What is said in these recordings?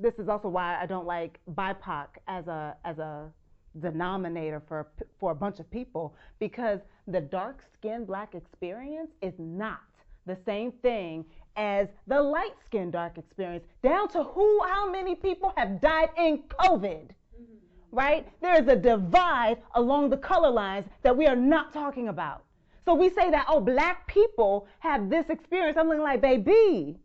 this is also why I don't like BIPOC as a as a denominator for for a bunch of people because the dark skinned black experience is not the same thing as the light skinned dark experience down to who how many people have died in covid mm-hmm. right there is a divide along the color lines that we are not talking about so we say that oh black people have this experience i'm looking like baby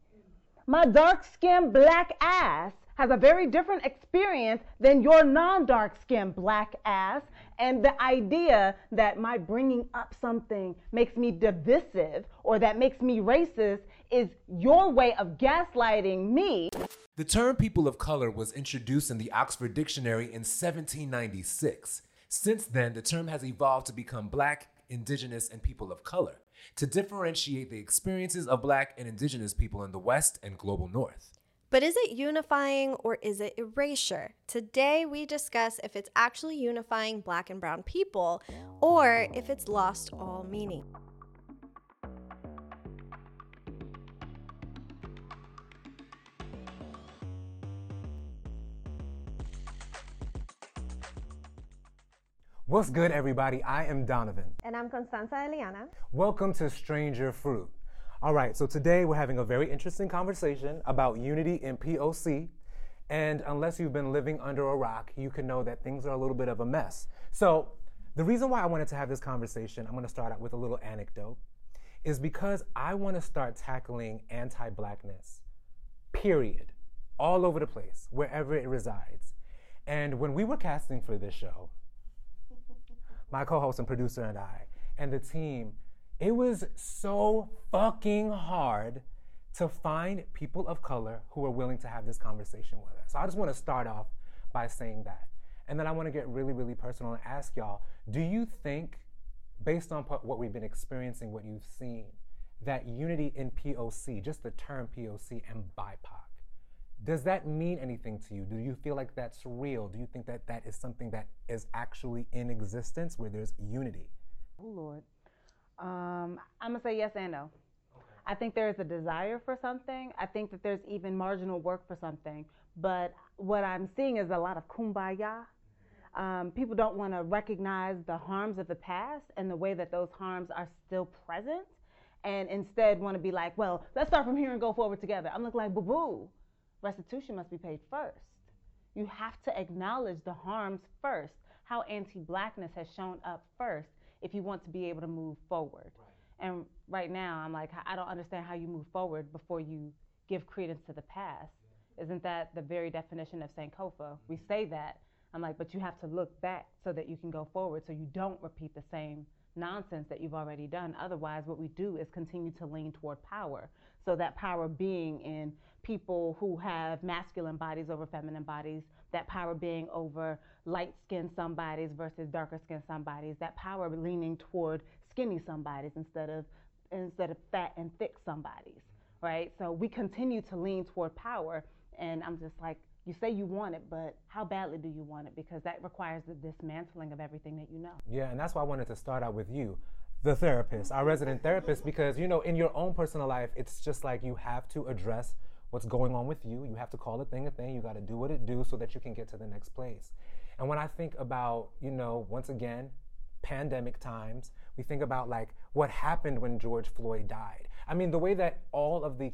my dark skinned black ass has a very different experience than your non dark skinned black ass. And the idea that my bringing up something makes me divisive or that makes me racist is your way of gaslighting me. The term people of color was introduced in the Oxford Dictionary in 1796. Since then, the term has evolved to become black, indigenous, and people of color to differentiate the experiences of black and indigenous people in the West and global North. But is it unifying or is it erasure? Today we discuss if it's actually unifying black and brown people or if it's lost all meaning. What's good, everybody? I am Donovan. And I'm Constanza Eliana. Welcome to Stranger Fruit. All right, so today we're having a very interesting conversation about unity in POC. And unless you've been living under a rock, you can know that things are a little bit of a mess. So, the reason why I wanted to have this conversation, I'm to start out with a little anecdote, is because I want to start tackling anti blackness, period, all over the place, wherever it resides. And when we were casting for this show, my co host and producer and I, and the team, it was so fucking hard to find people of color who are willing to have this conversation with us. So I just want to start off by saying that. And then I want to get really, really personal and ask y'all do you think, based on what we've been experiencing, what you've seen, that unity in POC, just the term POC and BIPOC, does that mean anything to you? Do you feel like that's real? Do you think that that is something that is actually in existence where there's unity? Oh, Lord. Um, I'm gonna say yes and no. Okay. I think there is a desire for something. I think that there's even marginal work for something. But what I'm seeing is a lot of kumbaya. Um, people don't want to recognize the harms of the past and the way that those harms are still present, and instead want to be like, well, let's start from here and go forward together. I'm looking like, boo boo. Restitution must be paid first. You have to acknowledge the harms first, how anti blackness has shown up first if you want to be able to move forward. Right. And right now, I'm like, I don't understand how you move forward before you give credence to the past. Yeah. Isn't that the very definition of Sankofa? We say that. I'm like, but you have to look back so that you can go forward so you don't repeat the same nonsense that you've already done. Otherwise, what we do is continue to lean toward power. So that power being in people who have masculine bodies over feminine bodies, that power being over light skinned somebodies versus darker skinned somebodies, that power leaning toward skinny somebodies instead of instead of fat and thick somebodies, right? So we continue to lean toward power and I'm just like you say you want it, but how badly do you want it? Because that requires the dismantling of everything that you know. Yeah, and that's why I wanted to start out with you, the therapist, our resident therapist, because you know, in your own personal life, it's just like you have to address what's going on with you. You have to call a thing a thing. You got to do what it do so that you can get to the next place. And when I think about, you know, once again, pandemic times, we think about like what happened when George Floyd died. I mean, the way that all of the,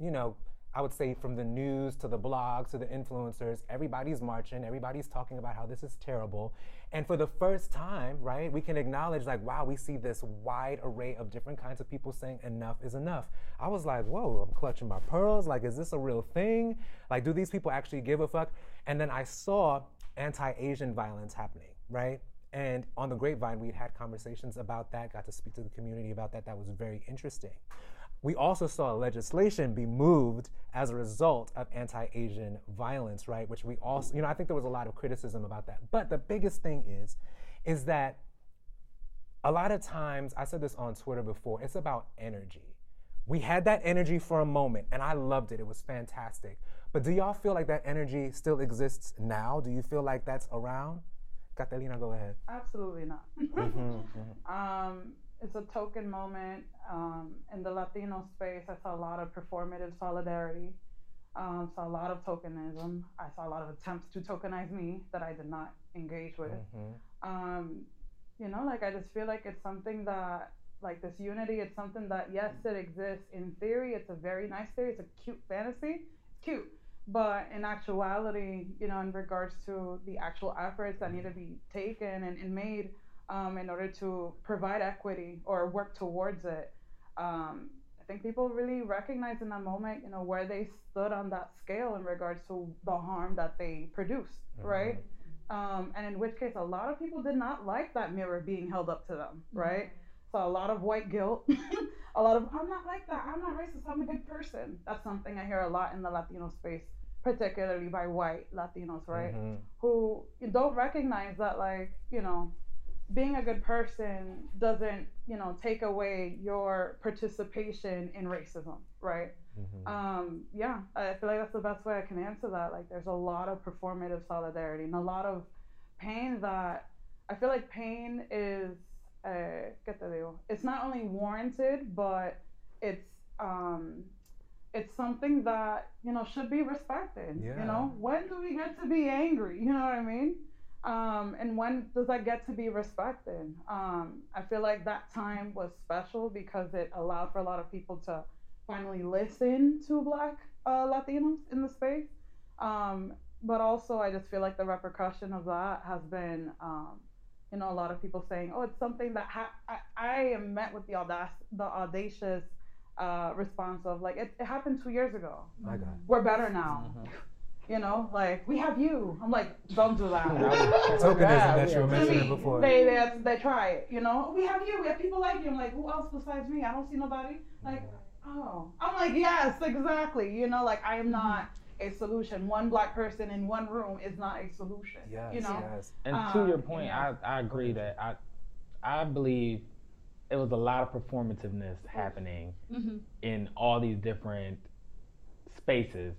you know, I would say from the news to the blogs to the influencers, everybody's marching, everybody's talking about how this is terrible. And for the first time, right, we can acknowledge, like, wow, we see this wide array of different kinds of people saying enough is enough. I was like, whoa, I'm clutching my pearls. Like, is this a real thing? Like, do these people actually give a fuck? And then I saw anti Asian violence happening, right? And on the grapevine, we had conversations about that, got to speak to the community about that. That was very interesting. We also saw legislation be moved as a result of anti Asian violence, right? Which we also, you know, I think there was a lot of criticism about that. But the biggest thing is, is that a lot of times, I said this on Twitter before, it's about energy. We had that energy for a moment, and I loved it. It was fantastic. But do y'all feel like that energy still exists now? Do you feel like that's around? Katelina, go ahead. Absolutely not. mm-hmm, mm-hmm. Um, it's a token moment um, in the Latino space. I saw a lot of performative solidarity. Um, saw a lot of tokenism. I saw a lot of attempts to tokenize me that I did not engage with. Mm-hmm. Um, you know, like I just feel like it's something that, like this unity, it's something that yes, it exists in theory. It's a very nice theory. It's a cute fantasy. It's cute, but in actuality, you know, in regards to the actual efforts that need to be taken and, and made um, in order to provide equity or work towards it. Um, I think people really recognize in that moment, you know, where they stood on that scale in regards to the harm that they produced, Mhm. right? Um, and in which case, a lot of people did not like that mirror being held up to them, right? So a lot of white guilt, a lot of I'm not like that, I'm not racist, I'm a good person. That's something I hear a lot in the Latino space, particularly by white Latinos, right? Mhm. who don't recognize that like you know being a good person doesn't you know take away your participation in racism right? Mhm. um yeah i feel like that's the best way i can answer that. Like there's a lot of performative solidarity and a lot of pain that i feel like pain is uh, ¿qué te it's not only warranted but it's um it's something that you know should be respected Yeah. you know? When do we get to be angry? You know what i mean um, and when does that get to be respected? Um, i feel like that time was special because it allowed for a lot of people to finally listen to black uh, latinos in the space. Um, but also i just feel like the repercussion of that has been um, you know a lot of people saying oh it's something that ha- I, I am met with the audac- the audacious uh, response of like it, it happened two years ago. My God. we're better now you know like we have you. I'm like don't do that. Tokenism Yeah, that you were yeah. mentioning before. they, they they try it you know? We have you we have people like you. I'm like who else besides me? I don't see nobody. Like oh. I'm like yes exactly you know? Like i am mm-hmm. not a solution. One black person in one room is not a solution Yes, you know? yes. And Uh, to your um, point, yeah. I, I agree that I I believe it was a lot of performativeness mm-hmm. happening mm-hmm. in all these different spaces.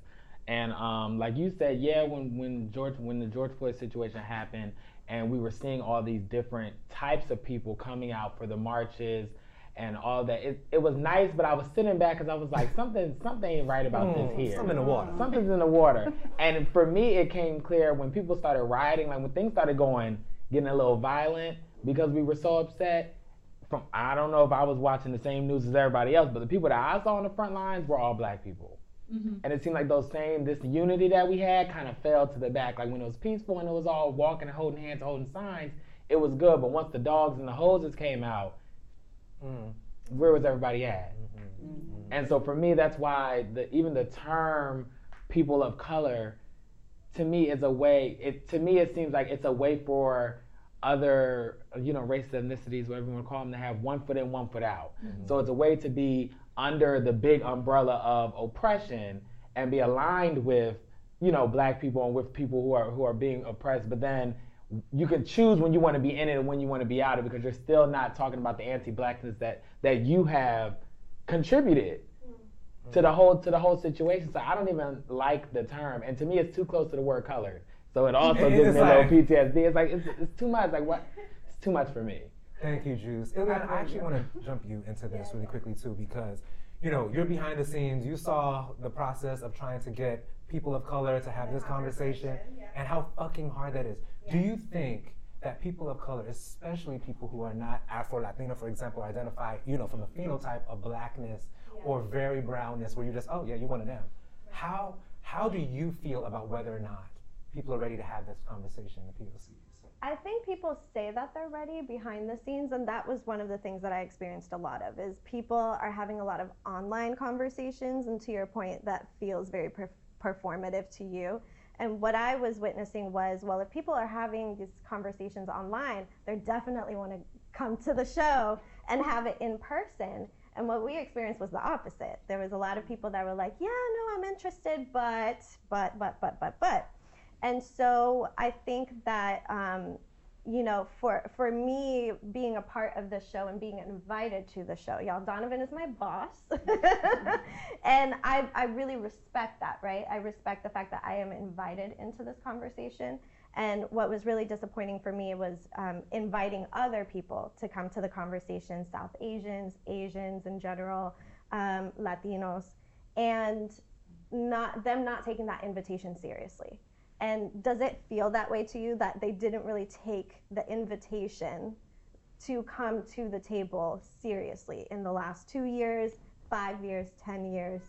And um, like you said, yeah, when, when George when the George Floyd situation happened and we were seeing all these different types of people coming out for the marches and all that, it, it was nice, but I was sitting back because I was like, something something ain't right about this Mm, here Something in the water. something's in the water. and for me, it came clear when people started rioting, like when things started going, getting a little violent because we were so upset. From I don't know if I was watching the same news as everybody else, but the people that I saw on the front lines were all black people. And it seemed like those same this unity that we had kind of fell to the back. Like when it was peaceful and it was all walking and holding hands, holding signs, it was good. But once the dogs and the hoses came out, Mm. where was everybody at? Mhm. And so for me, that's why the even the term people of color to me is a way. It to me it seems like it's a way for other you know races, ethnicities, whatever you want to call them, to have one foot in, one foot out. So it's a way to be under the big umbrella of oppression and be aligned with you know black people and with people who are who are being oppressed, but then you can choose when you want to be in it and when you want to be out of it because you're still not talking about the anti-blackness that that you have contributed to the whole to the whole situation. So I don't even like the term, and to me, it's too close to the word color. So it also gives me a little PTSD. It's like it's, it's too much. Like what? It's too much for me. Thank you, Juice. And then I actually want to jump you into this really quickly too, because you know you're behind the scenes. You saw the process of trying to get people of color to have this conversation, and how fucking hard that is. Do you think that people of color, especially people who are not Afro Latino, for example, identify, you know, from a phenotype of blackness or very brownness, where you're just, oh yeah, you're one of them. How how do you feel about whether or not people are ready to have this conversation in the POCs? I think people say that they're ready behind the scenes, and that was one of the things that I experienced a lot of. Is people are having a lot of online conversations, and to your point, that feels very per- performative to you. And what I was witnessing was, well, if people are having these conversations online, they definitely want to come to the show and have it in person. And what we experienced was the opposite. There was a lot of people that were like, yeah, no, I'm interested, but, but, but, but, but, but. And so I think that, um, you know, for, for me being a part of the show and being invited to the show, y'all, Donovan is my boss. and I, I really respect that, right? I respect the fact that I am invited into this conversation. And what was really disappointing for me was um, inviting other people to come to the conversation South Asians, Asians in general, um, Latinos. And not them not taking that invitation seriously. And does it feel that way to you that they didn't really take the invitation to come to the table seriously in the last two years, five years, ten years?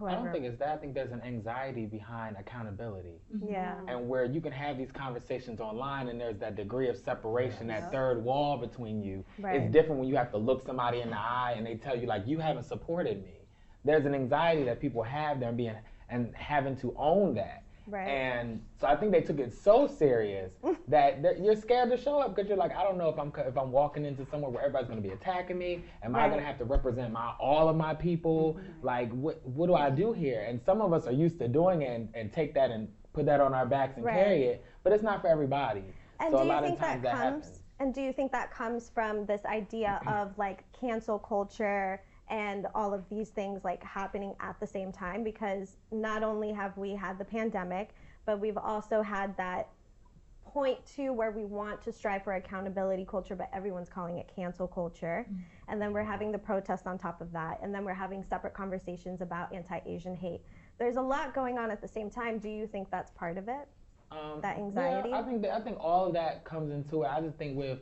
I don't think it's that. I think there's an anxiety behind accountability. Mm-hmm. Yeah. And where you can have these conversations online and there's that degree of separation, that third wall between you. Right. It's different when you have to look somebody in the eye and they tell you, like, you haven't supported me. There's an anxiety that people have there being and having to own that. Right. And so I think they took it so serious that you're scared to show up because you're like, I don't know if I'm if I'm walking into somewhere where everybody's going to be attacking me. Am I going to have to represent my all of my people? Mm-hmm. Like, what what do I do here? And some of us are used to doing it and, and take that and put that on our backs and Right. carry it, but it's not for everybody. And so do a you lot think of times that that, comes? happens. And do you think that comes from this idea of like cancel culture and all of these things like happening at the same time? Because not only have we had the pandemic, but we've also had that point too where we want to strive for accountability culture, but everyone's calling it cancel culture. And then we're having the protest on top of that. And then we're having separate conversations about anti Asian hate. There's a lot going on at the same time. Do you think that's part of it? Um, That anxiety? Yeah, I think that, I think all of that comes into it. I just think with,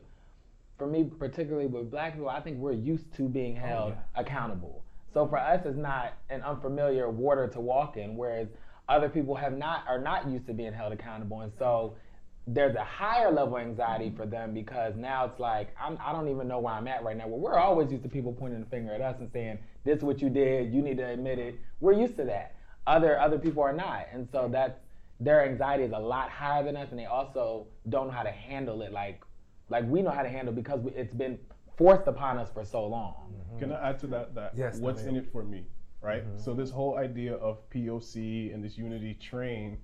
for me particularly with black people, I think we're used to being oh, held accountable. So for us, it's not an unfamiliar water to walk in, whereas other people have not are not used to being held accountable, and so there's a higher level of anxiety for them because now it's like I'm, I don't even know where I'm at right now. Well, we're always used to people pointing the finger at us and saying, "This is what you did. You need to admit it." We're used to that. Other other people are not, and so that's their anxiety is a lot higher than us, and they also don't know how to handle it like like we know how to handle because we, it's been forced upon us for so long. Mm-hmm. Can I add to that? That Yes, what's in it for me, right? Mm-hmm. So this whole idea of POC and this unity train,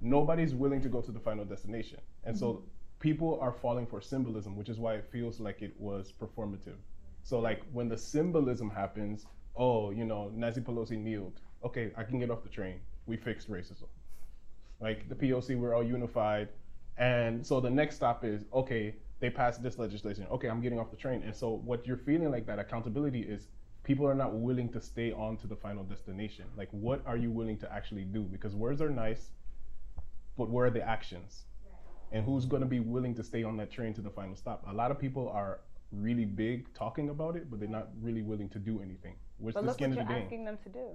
nobody's willing to go to the final destination, and so mm-hmm. people are falling for symbolism, which is why it feels like it was performative. So like when the symbolism happens, oh, you know, Nancy Pelosi kneeled. Okay, I can get off the train. We fixed racism. Like the POC, we're all unified. And so the next stop is okay, they passed this legislation. Okay, I'm getting off the train. And so what you're feeling like that accountability is people are not willing to stay on to the final destination. Like, what are you willing to actually do? Because words are nice, but where are the actions? And who's going to be willing to stay on that train to the final stop? A lot of people are really big talking about it, but they're not really willing to do anything. What's But the look skin what of you're the asking them to do.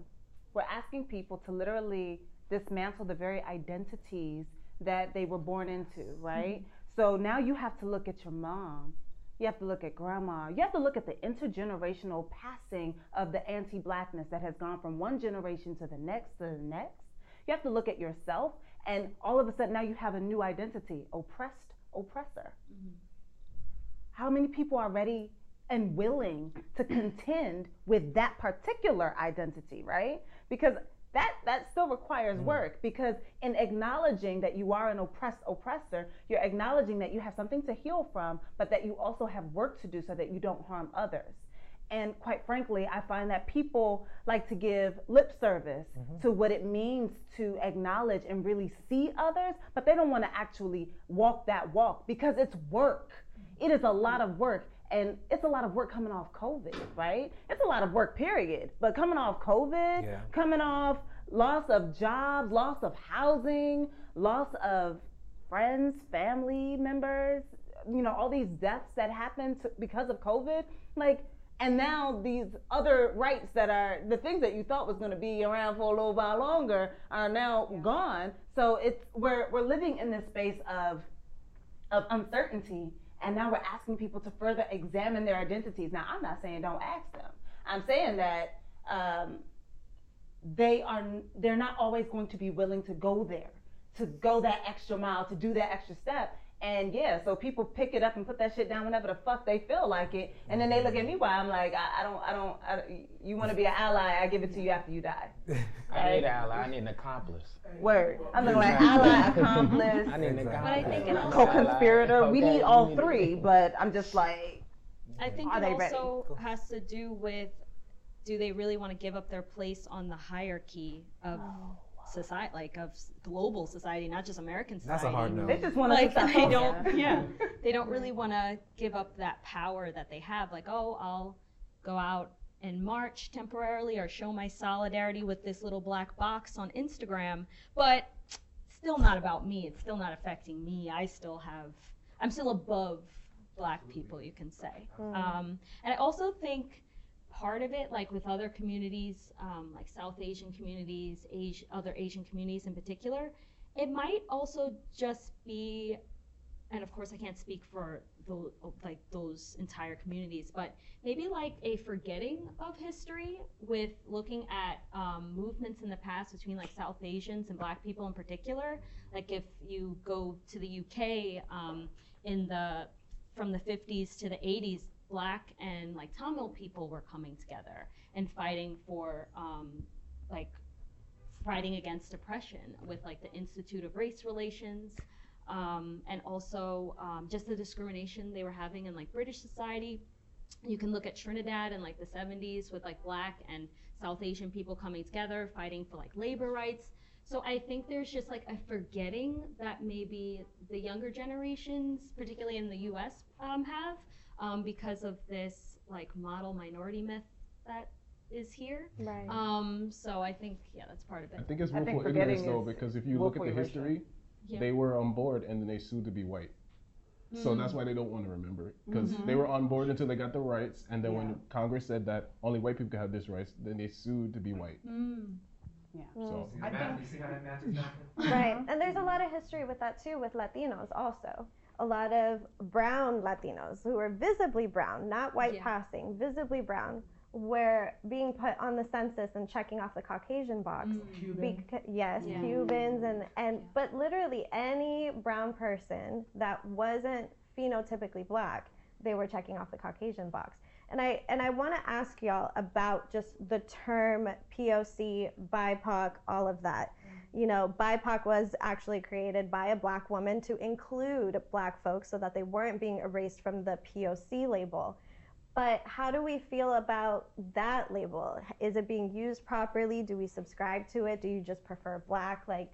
We're asking people to literally dismantle the very identities that they were born into, right? Mm-hmm. So now you have to look at your mom. You have to look at grandma. You have to look at the intergenerational passing of the anti blackness that has gone from one generation to the next to the next. You have to look at yourself, and all of a sudden now you have a new identity oppressed oppressor. Mm-hmm. How many people are ready and willing to contend with that particular identity, right? Because that that still requires mm. work because in acknowledging that you are an oppressed oppressor, you're acknowledging that you have something to heal from, but that you also have work to do so that you don't harm others. And quite frankly, I find that people like to give lip service mm-hmm. to what it means to acknowledge and really see others, but they don't want to actually walk that walk because it's work. It is a lot mm. of work. And it's a lot of work coming off COVID, right? It's a lot of work, period. But coming off COVID, Yeah. coming off loss of jobs, loss of housing, loss of friends, family members, you know, all these deaths that happened to, because of COVID, like, and now these other rights that are the things that you thought was going to be around for a little while longer are now gone. So it's we're we're living in this space of of uncertainty, and now we're asking people to further examine their identities. Now, I'm not saying don't ask them. I'm saying that um, they are they're not always going to be willing to go there, to go that extra mile, to do that extra step. And yeah, so people pick it up and put that shit down whenever the fuck they feel like it, and then they look at me while I'm like, I, I don't, I don't, I, you want to be an ally? I give it to you after you die. I need an ally. I need an accomplice. Word. I'm looking like ally, accomplice, I need an Exactly. accomplice. But I think it co-conspirator. We need all three, but I'm just like, I think Are it they ready? also has to do with do they really want to give up their place on the hierarchy of oh. Society, like of global society, not just American society? That's a hard no. they just want to Like they don't, yeah, they don't really want to give up that power that they have. Like, oh, I'll go out and march temporarily or show my solidarity with this little black box on Instagram, but still not about me. It's still not affecting me. I still have, I'm still above black people, you can say. Um, and I also think part of it, like with other communities, um, like South Asian communities, Asi- other Asian communities in particular, it might also just be, and of course I can't speak for the, like those entire communities, but maybe like a forgetting of history with looking at um, movements in the past between like South Asians and Black people in particular. Like if you go to the UK um, in the from the 50s to the 80s, Black and like Tamil people were coming together and fighting for um, like fighting against oppression with like the Institute of Race Relations. Um, and also um, just the discrimination they were having in like British society. You can look at Trinidad in like the 70s with like black and South Asian people coming together fighting for like labor rights. So I think there's just like a forgetting that maybe the younger generations, particularly in the U.S., um, have um, because of this like model minority myth that is here. Right. Um, so I think yeah, that's part of it. I think it's I think willful ignorance forgetting though, because if you look at the history, Yeah. they were on board and then they sued to be white. So Mm. that's why they don't want to remember it because Mm-hmm. they were on board until they got the rights, and then Yeah. when Congress said that only white people could have this rights, then they sued to be white. Mm. So I think- you see how that math is happening? Right. And there's a lot of history with that too, with Latinos also. A lot of brown Latinos who are visibly brown, not white Yeah. passing, visibly brown, were being put on the census and checking off the Caucasian box. Mm. Beca- yes, Yeah. Cubans and and but literally any brown person that wasn't phenotypically black, they were checking off the Caucasian box. And I and I want to ask y'all about just the term POC, BIPOC, all of that. You know, BIPOC was actually created by a black woman to include black folks so that they weren't being erased from the POC label. But how do we feel about that label? Is it being used properly? Do we subscribe to it? Do you just prefer black? Like,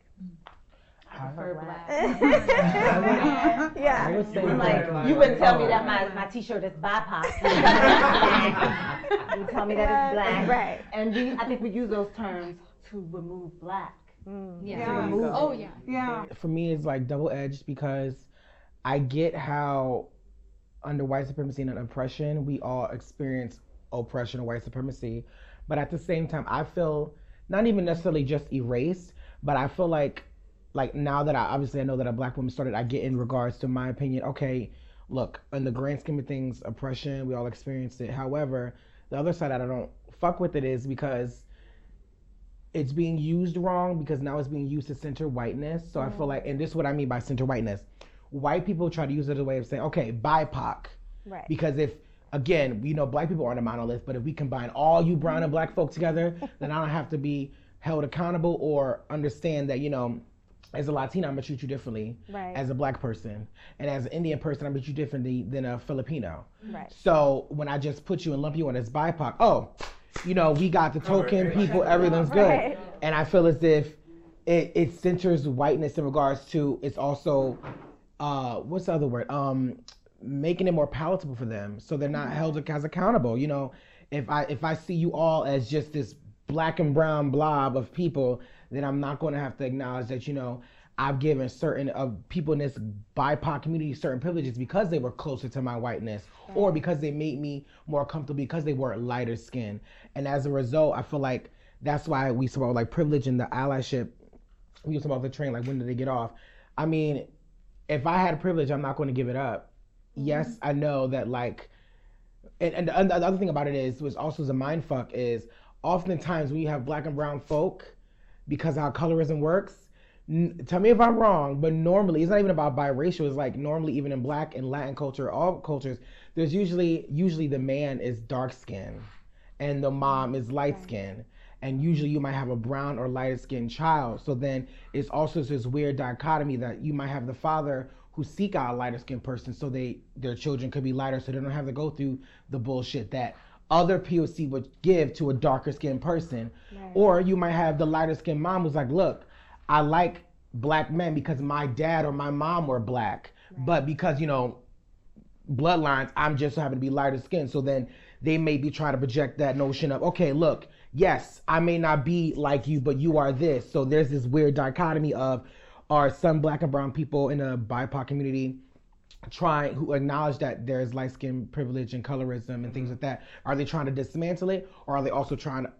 I prefer black. I yeah. would say I'm that- like, you wouldn't tell me that my, my t-shirt is BIPOC. you tell me that it's black. Right. And we, I think we use those terms to remove black. Mm. Yeah. Yeah. Oh yeah. Yeah. for me it's like double edged because I get how under white supremacy and oppression we all experience oppression or white supremacy, but at the same time I feel not even necessarily just erased, but I feel like like now that I obviously I know that a black woman started, I get in regards to my opinion. Okay, look, in the grand scheme of things, oppression we all experienced it. However, the other side that I don't fuck with it is because it's being used wrong because now it's being used to center whiteness. So I feel mm. like, and this is what I mean by center whiteness. White people try to use it as a way of saying, okay, BIPOC. Right. Because if, again, we know black people aren't a monolith, but if we combine all you brown and black folk together, then I don't have to be held accountable or understand that, you know, as a Latina, I'm gonna treat you differently Right. as a black person. And as an Indian person, I'm gonna treat you differently than a Filipino. Right. So when I just put you and lump you in as BIPOC, oh, you know, we got the token people, everything's good. And I feel as if it, it centers whiteness in regards to it's also uh what's the other word? Um making it more palatable for them so they're not held as accountable. You know, if I if I see you all as just this black and brown blob of people, then I'm not going to have to acknowledge that, you know, I've given certain of people in this BIPOC community certain privileges because they were closer to my whiteness or because they made me more comfortable because they were lighter skin. And as a result, I feel like that's why we spoke about like privilege and the allyship. We used about the train, like when did they get off? I mean, if I had privilege, I'm not going to give it up. Mm-hmm. Yes, I know that like and, and the, the other thing about it is, was also a mind fuck is oftentimes when you have black and brown folk, because how colorism works, tell me if I'm wrong, but normally it's not even about biracial. It's like normally even in black and Latin culture, all cultures, there's usually usually the man is dark skinned and the mom is light skinned. And usually you might have a brown or lighter skinned child. So then it's also this weird dichotomy that you might have the father who seek out a lighter skinned person so they their children could be lighter so they don't have to go through the bullshit that other POC would give to a darker skinned person. Or you might have the lighter skinned mom who's like, look, I like black men because my dad or my mom were black. But because, you know, bloodlines, I'm just so happen to be lighter skinned. So then they may be trying to project that notion of, okay, look, yes, I may not be like you, but you are this. So there's this weird dichotomy of are some black and brown people in a BIPOC community trying who acknowledge that there's light skin privilege and colorism and things mm-hmm. like that are they trying to dismantle it or are they also trying to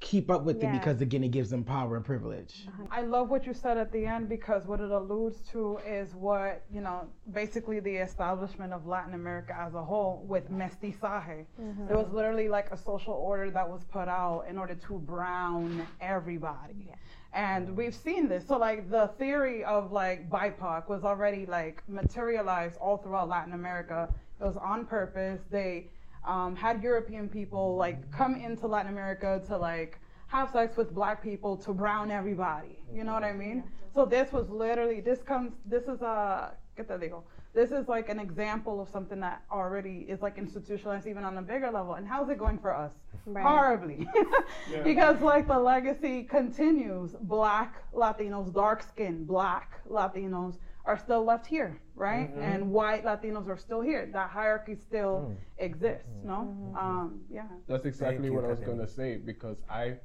keep up with Yeah. it because again it gives them power and privilege I love what you said at the end because what it alludes to is what, you know, basically the establishment of Latin America as a whole with mestizaje. Mm-hmm. It was literally like a social order that was put out in order to brown everybody. And we've seen this. So like the theory of like BIPOC was already like materialized all throughout Latin America. It was on purpose. They um, had European people like come into Latin America to like have sex with black people to brown everybody. You know what I mean? So this was literally this comes this is a ¿qué te digo? This is like an example of something that already is like institutionalized even on a bigger level. And how's it going for us? Right. Horribly. because like the legacy continues. Black Latinos, dark skinned black Latinos are still left here, right? Mm-hmm. And white Latinos are still here. That hierarchy still mm-hmm. exists, no? Mm-hmm. Um, yeah. That's exactly you, what I was gonna say because I,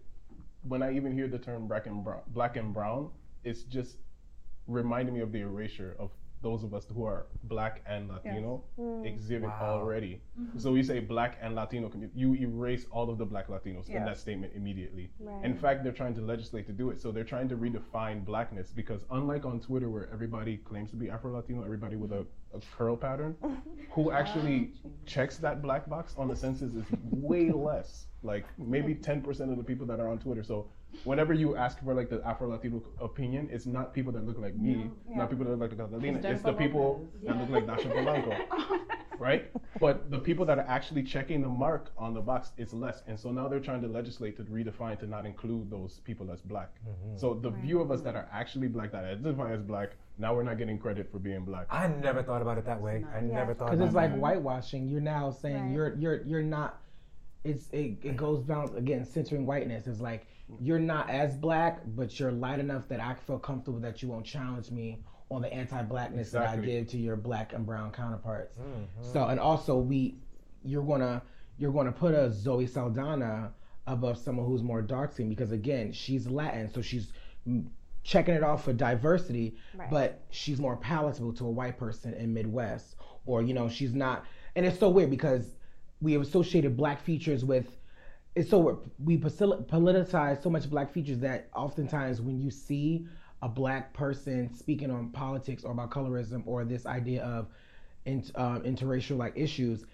when I even hear the term black and brown, black and brown, it's just reminding me of the erasure of those of us who are black and Latino mm. exhibit Wow. already. Mm-hmm. So we say black and Latino community, you erase all of the black Latinos in that statement immediately. Right. In fact, they're trying to legislate to do it. So they're trying to redefine blackness because unlike on Twitter where everybody claims to be Afro Latino, everybody with a, a curl pattern, who actually checks that black box on the census is way less. Like maybe 10% of the people that are on Twitter. So whenever you ask for like the Afro Latino opinion, it's not people that look like me, not people that look like Katelina. It's, the people Lopez. that look like Dascha Polanco. right? But the people that are actually checking the mark on the box is less. And so now they're trying to legislate to redefine to not include those people as black. Mm-hmm. So the view of us that are actually black, that identify as black, now we're not getting credit for being black. I never thought about it that way. I never thought because it's like that. whitewashing you're now saying Right. you're you're you're not it's it, it goes down again centering whiteness it's like you're not as black but you're light enough that i feel comfortable that you won't challenge me on the anti-blackness that i give to your black and brown counterparts Mm-hmm. so and also we you're gonna you're gonna put a zoe saldana above someone who's more dark skinned because again she's latin so she's checking it off for diversity Right. but she's more palatable to a white person in midwest or you know she's not and it's so weird because we have associated black features with it's so we politicize so much black features that oftentimes when you see a black person speaking on politics or about colorism or this idea of in, um, interracial like issues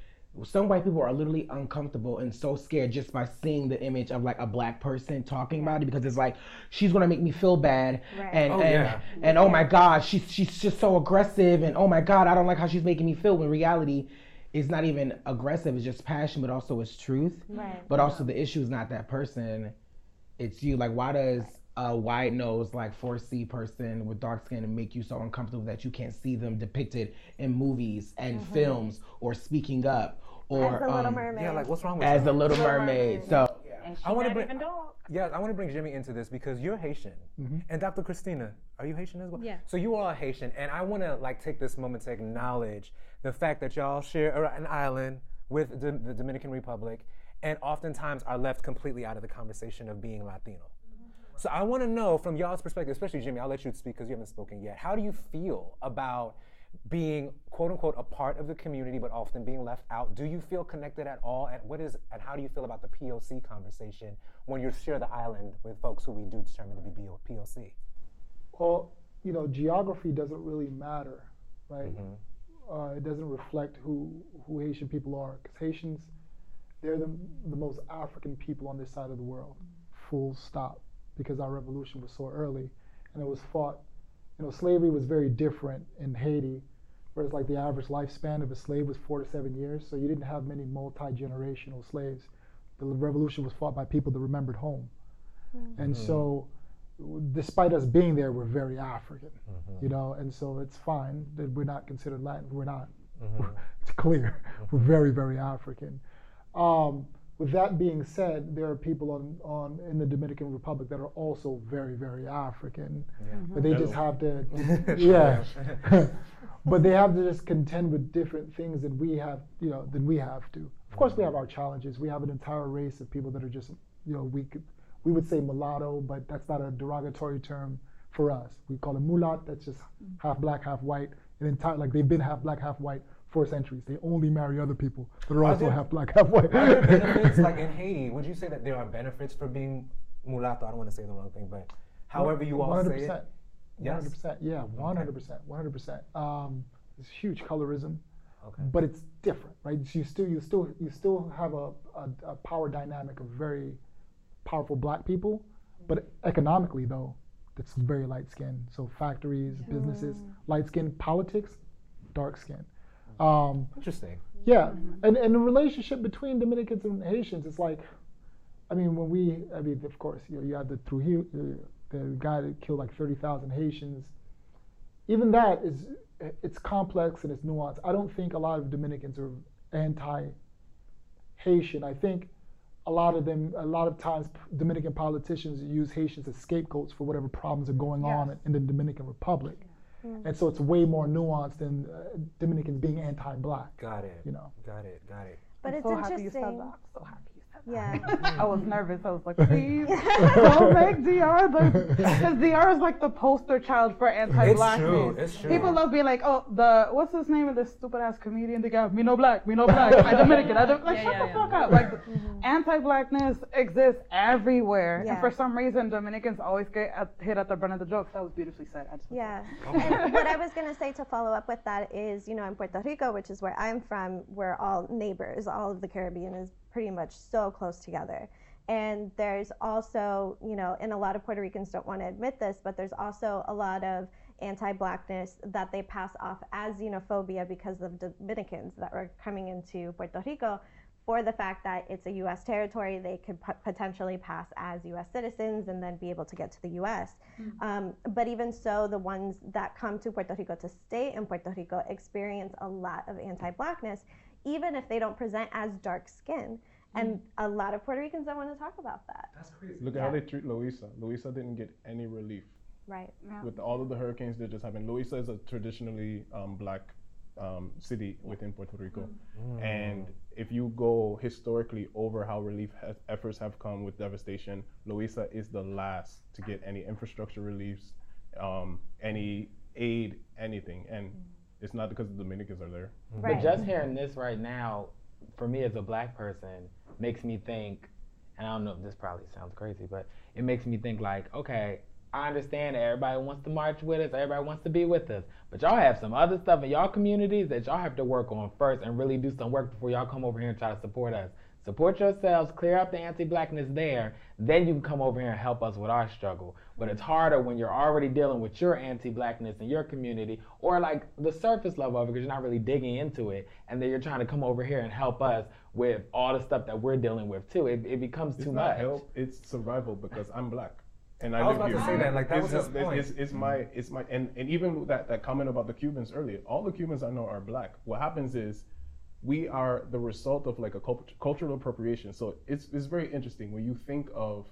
some white people are literally uncomfortable and so scared just by seeing the image of like a black person talking about it because it's like she's gonna make me feel bad Right. and Oh, and, yeah. and oh my god she's she's just so aggressive and oh my god I don't like how she's making me feel when reality it's not even aggressive it's just passion but also it's truth Right. but also the issue is not that person it's you like why does a white nose like 4c person with dark skin make you so uncomfortable that you can't see them depicted in movies and films or speaking up or As the Little um, Mermaid. Yeah, like what's wrong with as you? the little mermaid so And I wanna bring- even. Yeah, I want to bring Jimmy into this because you're Haitian, and Dr. Kristina, are you Haitian as well? Yeah. So you are Haitian, and I want to like take this moment to acknowledge the fact that y'all share an island with the, the Dominican Republic, and oftentimes are left completely out of the conversation of being Latino. So I want to know from y'all's perspective, especially Jimmy. I'll let you speak because you haven't spoken yet. How do you feel about being quote unquote a part of the community, but often being left out? Do you feel connected at all? And what is and how do you feel about the POC conversation when you share the island with folks who we do determine to be POC? Well, you know, geography doesn't really matter, right? Mm-hmm. Uh, it doesn't reflect who who Haitian people are, because Haitians, they're the the most African people on this side of the world, full stop. Because our revolution was so early, and it was fought. You know, slavery was very different in Haiti, whereas like the average lifespan of a slave was four to seven years, so you didn't have many multi generational slaves. The revolution was fought by people that remembered home, and so despite us being there, we're very African, mm-hmm. you know, and so it's fine that we're not considered Latin. We're not. Mm-hmm. it's clear. Mm-hmm. We're very, very African. Um, with that being said, there are people on, on in the Dominican Republic that are also very, very African, but they just have to, yeah. but they have to just contend with different things than we have, you know, than we have to. Of course, we have our challenges. We have an entire race of people that are just, you know, we could, we would say mulatto, but that's not a derogatory term for us. We call it mulat. That's just half black, half white. An entire like they've been half black, half white for centuries. They only marry other people that are also there- half black, half white. Benefits like in Haiti? Would you say that there are benefits for being mulatto? I don't want to say the wrong thing, but however you all say it. Yes? 100%. Yeah, 100%. 100%. Um, it's huge colorism, Okay. but it's different, right? So you still, you still, you still have a, a, a power dynamic of very powerful black people, but economically though, that's very light skinned. So factories, businesses, light skinned politics, dark skin. Um, Interesting. yeah, and and the relationship between Dominicans and Haitians is like, I mean, when we, I mean, of course, you know, you had the Trujillo, the, the guy that killed like thirty thousand Haitians. Even that is, it's complex and it's nuanced. I don't think a lot of Dominicans are anti-Haitian. I think a lot of them, a lot of times, Dominican politicians use Haitians as scapegoats for whatever problems are going on in the Dominican Republic. And so it's way more nuanced than uh, Dominicans being anti-black. Got it. You know. Got it. Got it. But I'm it's so happy you said interesting. that. I'm so happy you said that. Yeah. I was nervous. I was like, please don't make DR the because DR is like the poster child for anti-blackness. It's true, it's true. People love being like, oh, the what's his name of this stupid ass comedian? The guy, me no black, me no black, I Dominican, I don't like Yeah, shut yeah, the yeah. fuck up. Like mm-hmm. anti-blackness exists everywhere, Yeah. and for some reason Dominicans always get at, hit at the brunt of the jokes. That was beautifully said. I just Yeah. and what I was going to say to follow up with that is, you know, in Puerto Rico, which is where I'm from, we're all neighbors. All of the Caribbean is pretty much so close together. And there's also, you know, and a lot of Puerto Ricans don't want to admit this, but there's also a lot of anti blackness that they pass off as xenophobia because of Dominicans that were coming into Puerto Rico for the fact that it's a U.S. territory, they could p- potentially pass as U.S. citizens and then be able to get to the U.S. Um, but even so, the ones that come to Puerto Rico to stay in Puerto Rico experience a lot of anti-blackness, even if they don't present as dark skin. And a lot of Puerto Ricans don't want to talk about that. That's crazy. Look at how they treat Loíza. Loíza didn't get any relief Right. with all of the hurricanes that just happened. Loíza is a traditionally um, black um, city within Puerto Rico, and if you go historically over how relief has, efforts have come with devastation, Loíza is the last to get any infrastructure reliefs, um, any aid, anything, and it's not because the Dominicans are there. Right. But just hearing this right now, for me as a black person, makes me think, and I don't know if this probably sounds crazy, but it makes me think like, okay, I understand that everybody wants to march with us, everybody wants to be with us, but y'all have some other stuff in y'all communities that y'all have to work on first and really do some work before y'all come over here and try to support us. Support yourselves, clear up the anti-blackness there, then you can come over here and help us with our struggle. But it's harder when you're already dealing with your anti-blackness in your community, or like the surface level of it, because you're not really digging into it, and then you're trying to come over here and help us with all the stuff that we're dealing with too. It, it becomes It's too not much. help. It's survival because I'm black, and I, I was live about to say that, like, that it's was his it's- point. It's, it's my it's my and, and even that that comment about the Cubans earlier. All the Cubans I know are black. What happens is we are the result of like a cult- cultural appropriation. So it's it's very interesting when you think of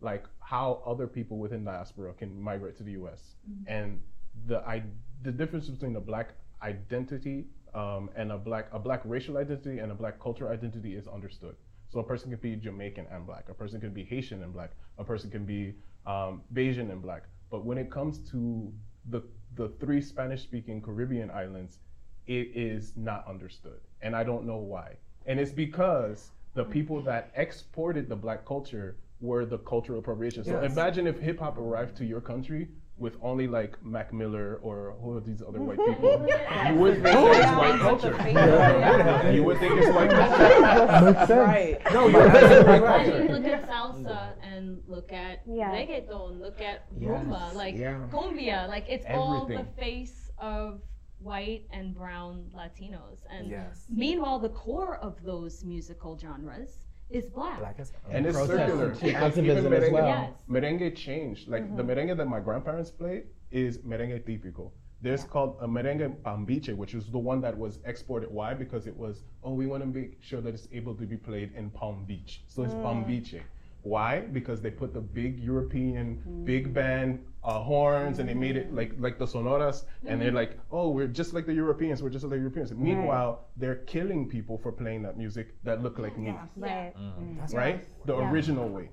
like how other people within diaspora can migrate to the U.S. and the I, the difference between a black identity um, and a black a black racial identity and a black cultural identity is understood. So a person can be Jamaican and black, a person can be Haitian and black, a person can be um, Bajan and black. But when it comes to the the three Spanish-speaking Caribbean islands, it is not understood, and I don't know why. And it's because the people that exported the black culture were the cultural appropriation. So Yes. imagine if hip hop arrived to your country with only like Mac Miller or who are these other white people. you would think it's white culture. you would think it's white culture. Makes sense. Right. No, you're absolutely I right. mean, look at salsa and look at Yeah. reggaeton, look at Yes, rumba, like yeah. cumbia, like it's all the face of white and brown Latinos. And Yes. meanwhile, the core of those musical genres is black. Black as And it's circular. and Because even activism as merengue, well. Yes. merengue changed. Like the mm-hmm. merengue that my grandparents played is merengue típico. There's called a merengue pambiche, which is the one that was exported. Why? Because it was, oh, we want to make sure that it's able to be played in Palm Beach. So it's mm. pambiche. Why? Because they put the big European mm. big band uh, horns and they made it like like the sonoras, and they're mm-hmm. like, oh, we're just like the Europeans. We're just like the Europeans. Meanwhile, they're killing people for playing that music that look like me, Right. Mm. Mm. That's right? The Yeah. original way.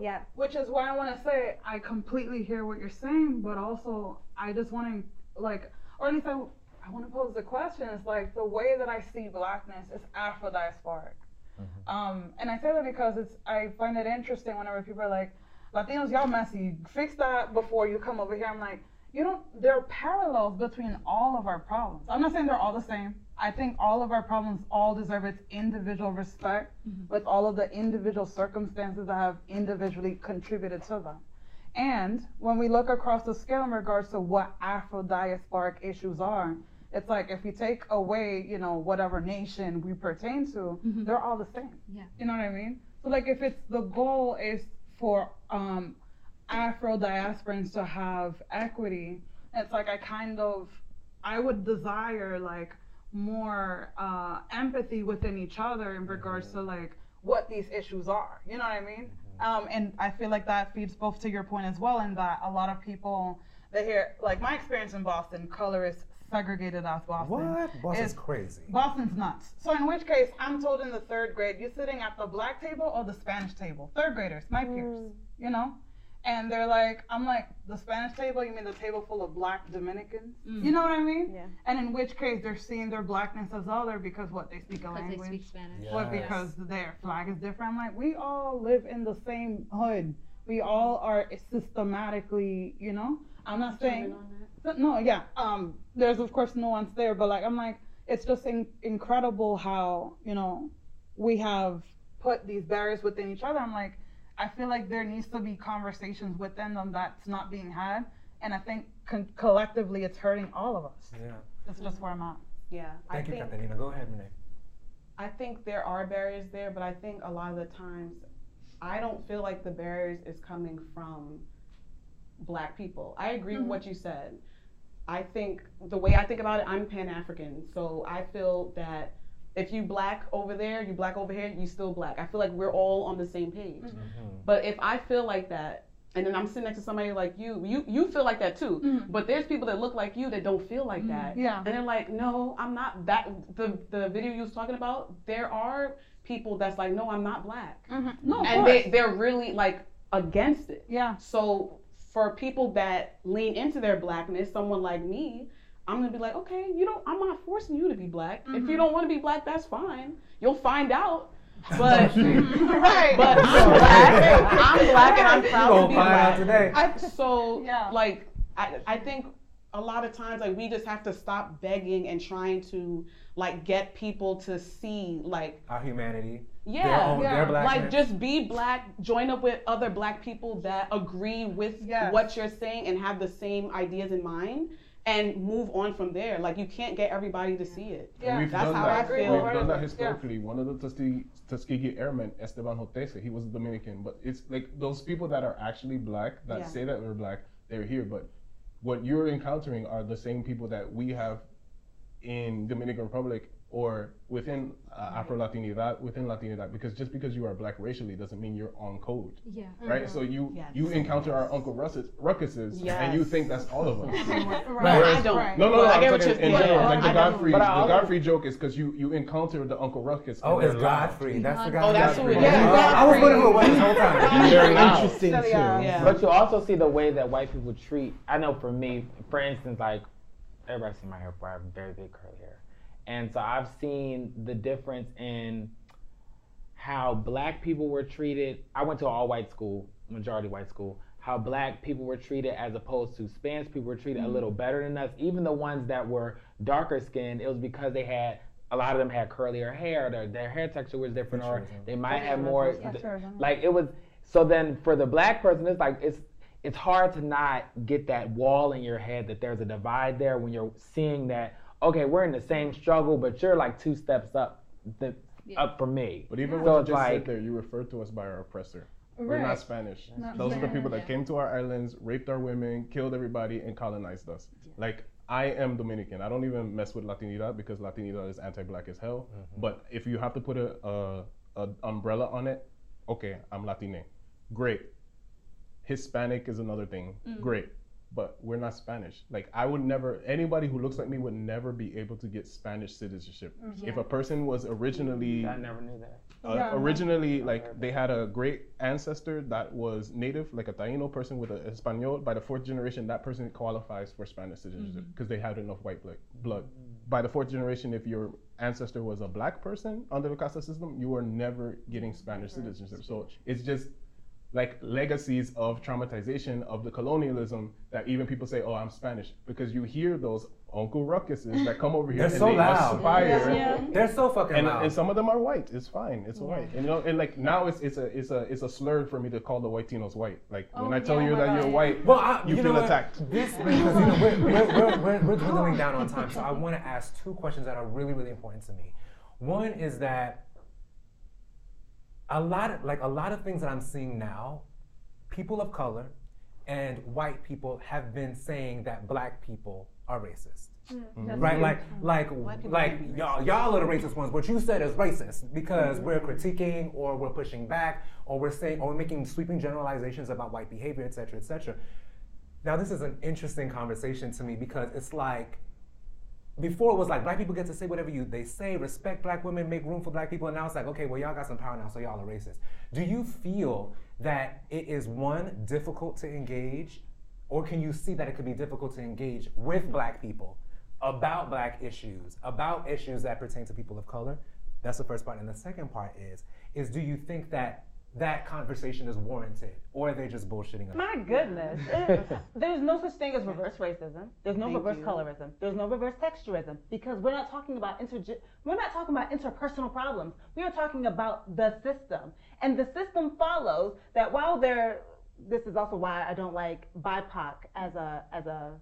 Yeah. Which is why I want to say I completely hear what you're saying, but also I just want to like, or at least I, I want to pose the question. It's like the way that I see blackness is Afro diasporic, um, and I say that because it's I find it interesting whenever people are like, Latinos, y'all messy. Fix that before you come over here. I'm like, you don't. There are parallels between all of our problems. I'm not saying they're all the same. I think all of our problems all deserve its individual respect with all of the individual circumstances that have individually contributed to them. And when we look across the scale in regards to what Afro diasporic issues are, it's like if you take away, you know, whatever nation we pertain to, they're all the same. Yeah. You know what I mean? So like if it's the goal is for um Afro diasporans to have equity, it's like I kind of I would desire like more uh, empathy within each other in regards to like what these issues are. You know what I mean? Um, and I feel like that feeds both to your point as well, in that a lot of people they hear like my experience in Boston, color is segregated as Boston. What? Boston's is- crazy. Boston's nuts. So in which case, I'm told in the third grade, you're sitting at the black table or the Spanish table. Third graders, my peers, mm. you know, and they're like, I'm like, the Spanish table. You mean the table full of black Dominicans? Mm. You know what I mean? Yeah. And in which case, they're seeing their blackness as other because what they speak a Because they language. speak Spanish. Yeah. What Yes. because their flag is different? I'm like, we all live in the same hood. We all are systematically, you know. I'm not saying. But no, yeah. Um, there's of course nuance there, but like I'm like, it's just in- incredible how you know we have put these barriers within each other. I'm like, I feel like there needs to be conversations within them that's not being had, and I think con- collectively it's hurting all of us. Yeah. That's just where I'm at. Yeah, Thank I you, think Katelina. Go ahead, Renee. I think there are barriers there, but I think a lot of the times I don't feel like the barriers is coming from black people. I agree with what you said. I think the way I think about it, I'm Pan African, so I feel that if you black over there, you black over here, you still black. I feel like we're all on the same page. Mm-hmm. Mm-hmm. But if I feel like that, and then I'm sitting next to somebody like you, you you feel like that too. Mm-hmm. But there's people that look like you that don't feel like that. Yeah. And they're like, no, I'm not that. The the video you was talking about, there are people that's like, no, I'm not black, No, of and course. they they're really like against it. yeah. So for people that lean into their blackness, someone like me, I'm gonna be like, okay, you don't. I'm not forcing you to be black. If you mm-hmm. don't want to be black, that's fine. You'll find out. But Right. but I'm black. I'm black and I'm proud to gonna be find out black. today. I, so Yeah. like I, I think a lot of times like we just have to stop begging and trying to like get people to see like Our humanity. Yeah, Their own, yeah. their blackness. like just be black, join up with other black people that agree with Yes. what you're saying and have the same ideas in mind and move on from there. Like you can't get everybody to see it. Yeah. We've That's done how that. I feel. We've done that Yeah. historically. One of the Tuskegee, Tuskegee Airmen, Esteban Hotesse, he was a Dominican, but it's like those people that are actually black that Yeah. say that they're black, they're here. But what you're encountering are the same people that we have in Dominican Republic or within uh, Afro Latinidad, within Latinidad, because just because you are black racially doesn't mean you're on code, Yeah. right? So you Yes. you encounter our Uncle Russes, Ruckuses, and you think that's all of us. Right. I don't. Right. No, no, no. I I'm get what talking you're in general. Like the I Godfrey, the Godfrey joke is because you you encounter the Uncle Ruckus. Oh, it's they're. Godfrey. That's the guy. Oh, that's who it is. Yeah, I was wondering who it was this whole time. They're. Interesting too. Yeah. Yeah. But you also see the way that white people treat. I know for me, for instance, like everybody's seen my hair before. I have very big curly hair, and so I've seen the difference in how black people were treated. I went to an all-white school, majority white school. How black people were treated as opposed to Spanish people were treated a little better than us. Even the ones that were darker skinned, it was because they had a lot of them had curlier hair. Their, their hair texture was different, or they might have more. Featurism. Like it was. So then for the black person, it's like it's it's hard to not get that wall in your head that there's a divide there when you're seeing that. Okay, we're in the same struggle, but you're like two steps up, the, Yeah. up from me. But even So when you just like- said there, you refer to us by our oppressor. We're not Spanish. Not Those are the people that came to our islands, raped our women, killed everybody, and colonized us. Like I am Dominican. I don't even mess with Latinidad because Latinidad is anti-black as hell. But if you have to put a, a, a umbrella on it, okay, I'm Latine. great. Hispanic is another thing, Mm. great. But we're not Spanish. Like I would never. Anybody who looks like me would never be able to get Spanish citizenship. Mm-hmm. If a person was originally I never knew that. uh, Yeah. originally like they had a great ancestor that was native like a taino person with a espanol by the fourth generation that person qualifies for spanish citizenship mm-hmm. because they had enough white blood blood mm-hmm. by the fourth generation if your ancestor was a black person under the casta system you are never getting spanish citizenship so it's just like legacies of traumatization of the colonialism that even people say oh i'm spanish because you hear those uncle ruckuses that come over here They're and so they loud. aspire Yeah. They're so fucking and, loud. and some of them are white. It's fine. It's white. And you know, and like now it's it's a it's a it's a slur for me to call the white Tinos white. Like when Oh, I tell yeah. you that my you're white, Well, I, you, you, feel know what? attacked. This because you know, we're, we're, we're, we're, we're dwindling down on time, so I want to ask two questions that are really, really important to me. One is that a lot of like a lot of things that I'm seeing now, people of color and white people have been saying that black people are racist. Hmm, right, like, hmm. like, like, y'all, y'all are the racist ones. What you said is racist because mm-hmm. we're critiquing, or we're pushing back, or we're saying, or we're making sweeping generalizations about white behavior, et cetera, et cetera. Now, this is an interesting conversation to me because it's like, before it was like black people get to say whatever you they say, respect black women, make room for black people, and now it's like, okay, well, y'all got some power now, so y'all are racist. Do you feel that it is one difficult to engage, or can you see that it could be difficult to engage with black people about black issues, about issues that pertain to people of color? That's the first part, and the second part is, is do you think that that conversation is warranted, or are they just bullshitting? about it? My goodness. It- there's no such thing as reverse racism. There's no Thank reverse you. colorism. There's no reverse texturism because we're not talking about inter- we're not talking about interpersonal problems. We are talking about the system. And the system follows that while there this is also why I don't like BIPOC as a as a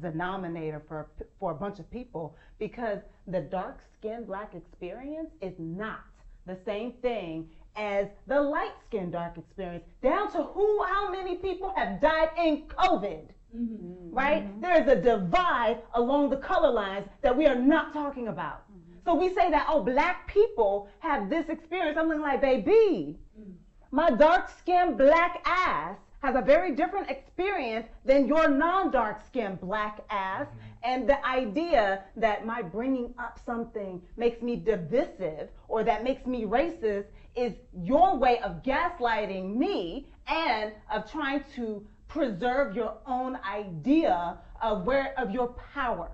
denominator for for a bunch of people because the dark skinned black experience is not the same thing as the light skinned dark experience down to who how many people have died in covid mm-hmm. right? Mm-hmm. There is a divide along the color lines that we are not talking about. Mm-hmm. So we say that oh black people have this experience. I'm looking like baby my dark skinned black ass has a very different experience than your non dark skinned black ass. And the idea that my bringing up something makes me divisive or that makes me racist is your way of gaslighting me and of trying to preserve your own idea of where of your power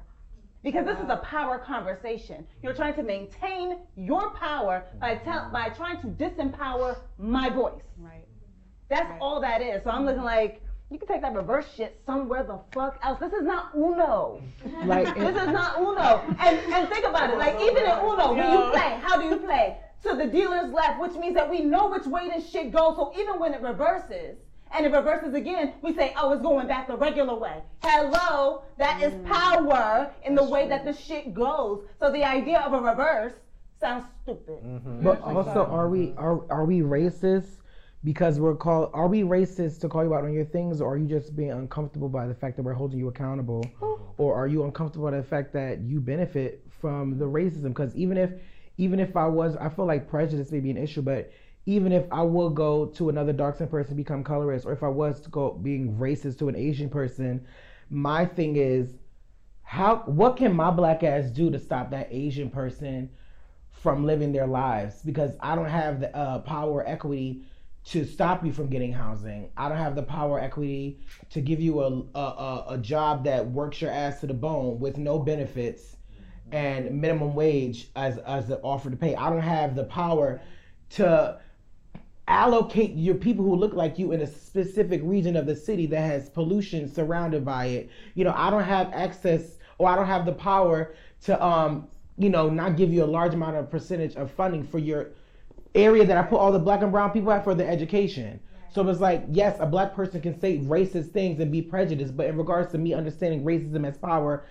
because this is a power conversation. You're trying to maintain your power by tell, mm-hmm. by trying to disempower my voice. Right. That's all that is. So I'm looking like you can take that reverse shit somewhere the fuck else. This is not Uno. Like, This is not Uno. And and think about it. Like even in Uno, when you play, how do you play? To the dealer's left, which means that we know which way this shit goes. So even when it reverses. And it reverses again, we say, oh, it's going back the regular way. Hello, that is mm. power in the way that the shit goes. So the idea of a reverse sounds stupid. Mm-hmm. But also, are we are are we racist because we're called? Are we racist to call you out on your things, or are you just being uncomfortable by the fact that we're holding you accountable, or are you uncomfortable by the fact that you benefit from the racism? Because even if even if I was, I feel like prejudice may be an issue, but even if I will go to another dark skin person become colorist, or if I was to go being racist to an Asian person, my thing is how what can my black ass do to stop that Asian person from living their lives because I don't have the uh, power equity to stop you from getting housing. I don't have the power equity to give you a, a, a job that works your ass to the bone with no benefits and minimum wage as, as the offer to pay. I don't have the power to allocate your people who look like you in a specific region of the city that has pollution surrounded by it. You know, I don't have access or I don't have the power to um, you know, not give you a large amount of percentage of funding for your area that I put all the black and brown people at for their education. So it's like, yes, a black person can say racist things and be prejudiced, but in regards to me understanding racism as power,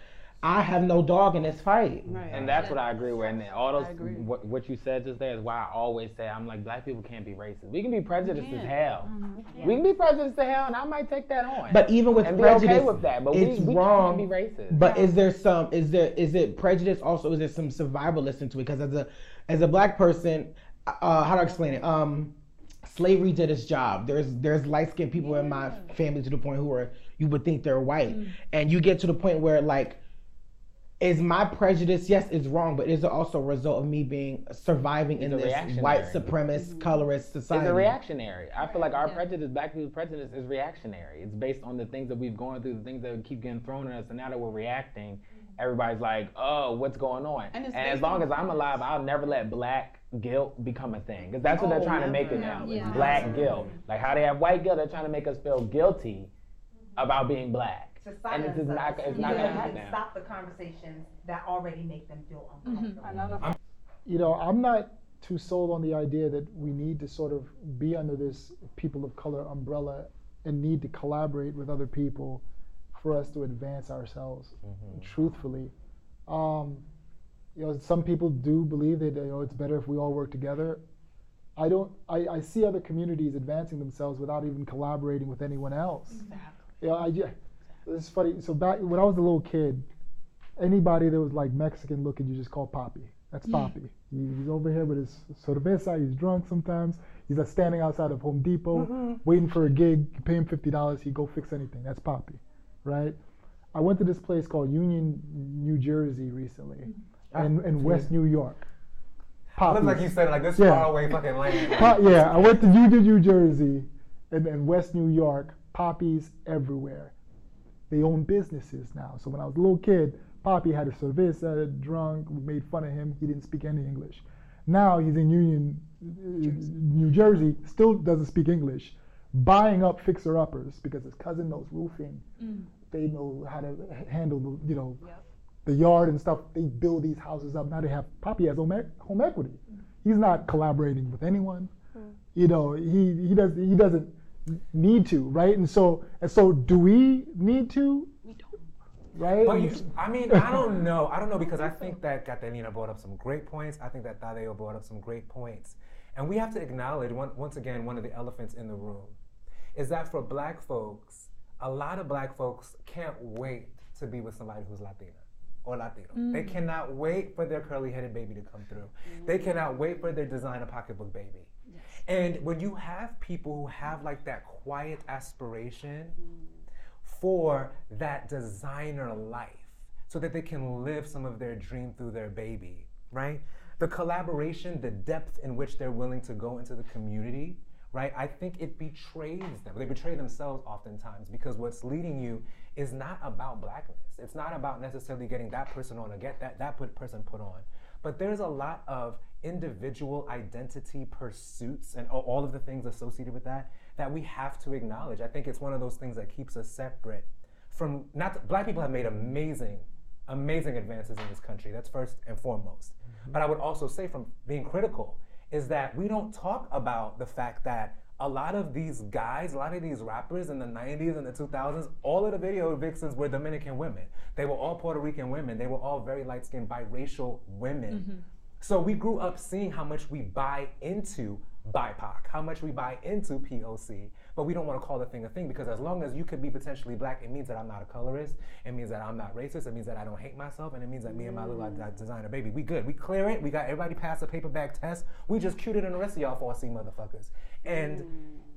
I have no dog in this fight. Right. And that's what I agree with. And all those, what, what you said just there is why I always say, I'm like, black people can't be racist. We can be prejudiced as hell. We can be prejudiced as hell, and I might take that on. But even with and be prejudice, okay with that. But it's we, we wrong. can't be racist. But is there some? Is there is it prejudice? Also, is there some survivalist into it? Because as a as a black person, uh, how do I explain it? Um, slavery did its job. There's there's light skinned people in my family to the point who are you would think they're white, and you get to the point where like. Is my prejudice, yes, it's wrong, but is it also a result of me being surviving in It's a this white supremacist, colorist society? It's a reactionary. I feel like our prejudice, black people's prejudice, is reactionary. It's based on the things that we've gone through, the things that keep getting thrown at us, and now that we're reacting, everybody's like, "Oh, what's going on?" And And, as long as I'm alive, I'll never let black guilt become a thing, because that's what they're Oh, trying to make it now. Yeah. It's black guilt. Like how they have white guilt, they're trying to make us feel guilty about being black. To And it's silence just not- it's not gonna happen now. Stop the conversations that already make them feel uncomfortable. Another you know, I'm not too sold on the idea that we need to sort of be under this people of color umbrella and need to collaborate with other people for us to advance ourselves. Truthfully, um, you know, some people do believe that you know it's better if we all work together. I don't. I, I see other communities advancing themselves without even collaborating with anyone else. You know, I just, it's funny. So back when I was a little kid, anybody that was like Mexican looking, you just call Poppy. That's Poppy. He, he's over here with his cerveza. He's drunk sometimes. He's like standing outside of Home Depot, mm-hmm. waiting for a gig. You pay him fifty dollars. He go fix anything. That's Poppy, right? I went to this place called Union, New Jersey recently, ah, in, in West New York. It looks like you said like this Yeah. far away fucking land. Po- yeah, I went to Union, New Jersey, and, and West New York. Poppies everywhere. They own businesses now. So when I was a little kid, Poppy had a cerveza, drunk. We made fun of him. He didn't speak any English. Now he's in Union, uh, New Jersey, still doesn't speak English, buying up fixer-uppers because his cousin knows roofing. Mm. They know how to handle the, you know, the yard and stuff. They build these houses up. Now they have Poppy has home, home equity. Mm. He's not collaborating with anyone. Mm. You know, he he does he doesn't need to, right? And so and so, do we need to? We don't. Right. But you, I mean, I don't know. I don't know because I think that Katelina brought up some great points. I think that Tadeo brought up some great points. And we have to acknowledge, one, once again, one of the elephants in the room is that for black folks, a lot of black folks can't wait to be with somebody who's Latina or Latino. Mm. They cannot wait for their curly headed baby to come through. They cannot wait for their designer pocketbook baby. And when you have people who have like that quiet aspiration for that designer life so that they can live some of their dream through their baby, right? The collaboration, the depth in which they're willing to go into the community, right? I think it betrays them. They betray themselves oftentimes because what's leading you is not about blackness. It's not about necessarily getting that person on or get that, that put- person put on. But there's a lot of individual identity pursuits and all of the things associated with that that we have to acknowledge. I think it's one of those things that keeps us separate from not black people have made amazing amazing advances in this country. That's first and foremost. Mm-hmm. But i would also say from being critical is that we don't talk about the fact that a lot of these guys a lot of these rappers in the 90s and the 2000s all of the video vixens were dominican women. They were all puerto rican women. They were all very light-skinned biracial women mm-hmm. So we grew up seeing how much we buy into BIPOC, how much we buy into POC, but we don't want to call the thing a thing because as long as you could be potentially black, it means that I'm not a colorist, it means that I'm not racist, it means that I don't hate myself, and it means that me and my little uh, designer baby, we good. We clear it, we got everybody pass a paper bag test, we just cuted in the rest of y'all 4C motherfuckers. And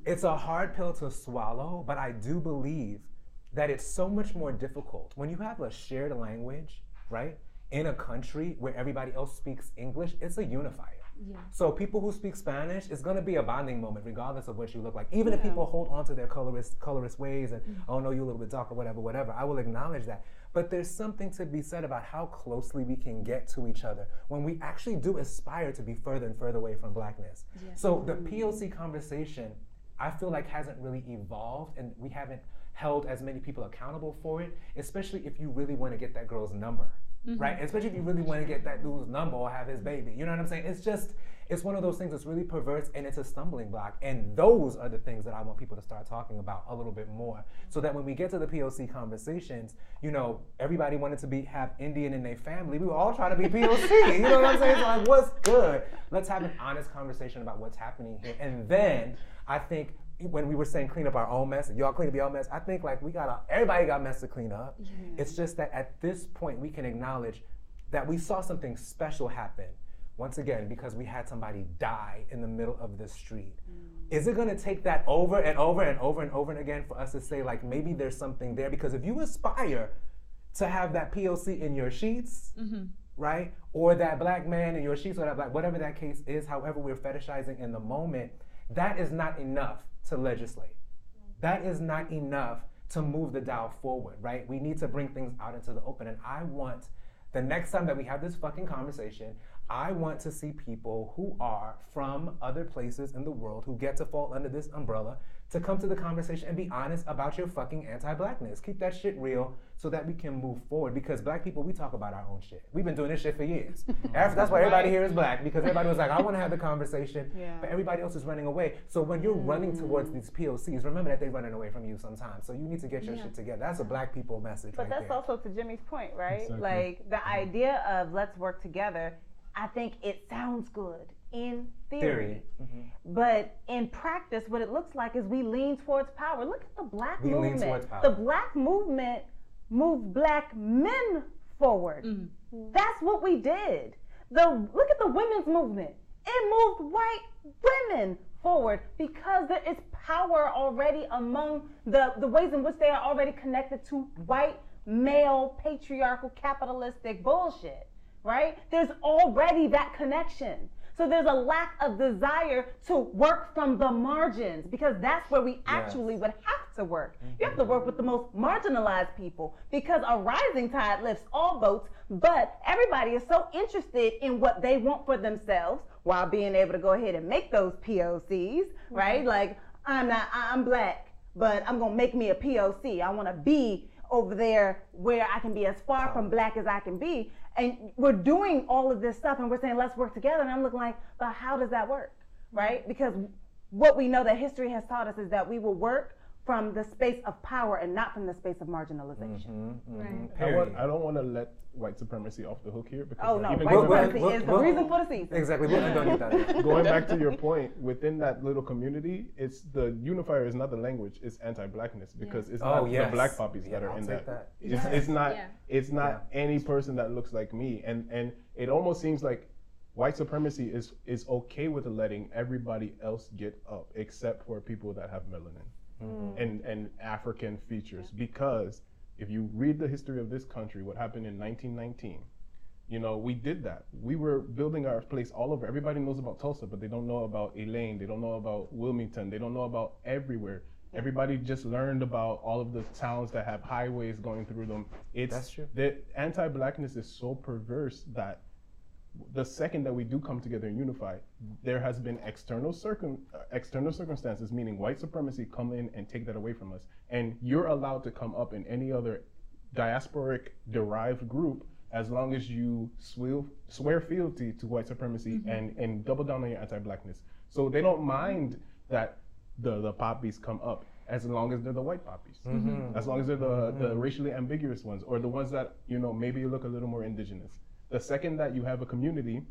it's a hard pill to swallow, but I do believe that it's so much more difficult when you have a shared language, right? In a country where everybody else speaks English, it's a unifier. Yeah. So people who speak Spanish, it's gonna be a bonding moment, regardless of what you look like. Even if people hold on to their colorist colorist ways and mm-hmm. oh no, you're a little bit darker, whatever, whatever. I will acknowledge that. But there's something to be said about how closely we can get to each other when we actually do aspire to be further and further away from blackness. So the mm-hmm. POC conversation, I feel like hasn't really evolved, and we haven't held as many people accountable for it. Especially if you really want to get that girl's number right? Mm-hmm. Especially if you really want to get that dude's number or have his baby. You know what I'm saying? It's just, it's one of those things that's really perverse and it's a stumbling block. And those are the things that I want people to start talking about a little bit more. So that when we get to the POC conversations, you know, everybody wanted to be have Indian in their family. We were all trying to be POC. you know what I'm saying? So like, what's good? Let's have an honest conversation about what's happening here. And then I think when we were saying clean up our own mess, y'all clean up your own mess, I think like we got a, everybody got mess to clean up. It's just that at this point we can acknowledge that we saw something special happen. Once again because we had somebody die in the middle of the street. Mm. is it going to take that over and over and over and over and again for us to say like maybe there's something there? Because if you aspire to have that POC in your sheets, mm-hmm. right, or that black man in your sheets, or that black whatever that case is, however we're fetishizing in the moment, that is not enough to legislate. That is not enough to move the dial forward, right? We need to bring things out into the open, and I want the next time that we have this fucking conversation, I want to see people who are from other places in the world who get to fall under this umbrella to come to the conversation and be honest about your fucking anti-blackness. Keep that shit real so that we can move forward. Because black people, we talk about our own shit. We've been doing this shit for years. After- That's why everybody here is black because everybody was like, I want to have the conversation, Yeah. but everybody else is running away. So when you're running towards these POCs, remember that they're running away from you sometimes. So you need to get your shit together. That's a black people message But right that's there. also to Jimmy's point, right? Exactly. Like the idea of let's work together. I think it sounds good in theory. Theory. Mhm. But in practice, what it looks like is we lean towards power. Look at the black We lean movement. towards power. The black movement moved black men forward. Mm-hmm. That's what we did. The look at the women's movement. It moved white women forward because there is power already among the, the ways in which they are already connected to white male patriarchal capitalistic bullshit. Right? There's already that connection. So there's a lack of desire to work from the margins because that's where we actually would have to work. You have to mm-hmm. work with the most marginalized people because a rising tide lifts all boats, but everybody is so interested in what they want for themselves while being able to go ahead and make those POCs, mm-hmm. right? Like I'm not I'm black, but I'm going to make me a POC. I want to be over there where I can be as far from black as I can be. And we're doing all of this stuff and we're saying, let's work together. And I'm looking like, but how does that work? Right? Mm-hmm. Because what we know that history has taught us is that we will work from the space of power and not from the space of marginalization. Mm-hmm, mm-hmm. I, want, I don't want to let white supremacy off the hook here because Oh, no, even white going supremacy back, is the reason for the season. Exactly. We'll end on you, Daniel. going back to your point, within that little community, it's the unifier is not the language; it's anti-blackness because it's Oh, not yes. the black poppies Yeah, that are I'll in take that. that. It's, it's not. Yeah. It's not any person that looks like me, and and it almost seems like white supremacy is is okay with letting everybody else get up except for people that have melanin Mm-hmm. and and African features because if you read the history of this country, what happened in 1919, you know, we did that. We were building our place all over. Everybody knows about Tulsa, but they don't know about Elaine. They don't know about Wilmington. They don't know about everywhere. Everybody just learned about all of the towns that have highways going through them. It's That's true. The anti-blackness is so perverse that the second that we do come together and unify, there has been external circum uh, external circumstances, meaning white supremacy, come in and take that away from us, and you're allowed to come up in any other diasporic derived group as long as you swear, swear fealty to white supremacy mm-hmm. and, and double down on your anti-blackness. So they don't mind that the, the poppies come up as long as they're the white poppies, mm-hmm. as long as they're the, mm-hmm. the racially ambiguous ones or the ones that you know maybe look a little more indigenous. The second that you have a community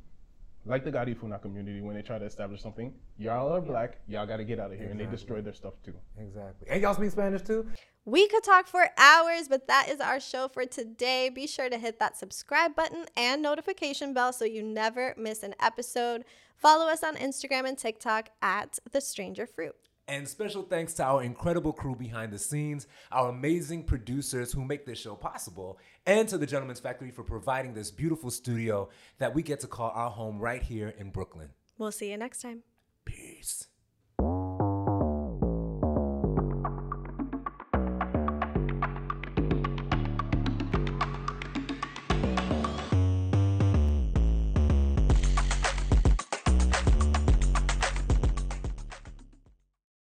like the Garifuna community, when they try to establish something, y'all are black, y'all got to get out of here, and they destroy their stuff too. Exactly. And y'all speak Spanish too? We could talk for hours, but that is our show for today. Be sure to hit that subscribe button and notification bell so you never miss an episode. Follow us on Instagram and TikTok at The Stranger Fruit. And special thanks to our incredible crew behind the scenes, our amazing producers who make this show possible, and to the Gentleman's Factory for providing this beautiful studio that we get to call our home right here in Brooklyn. We'll see you next time. Peace.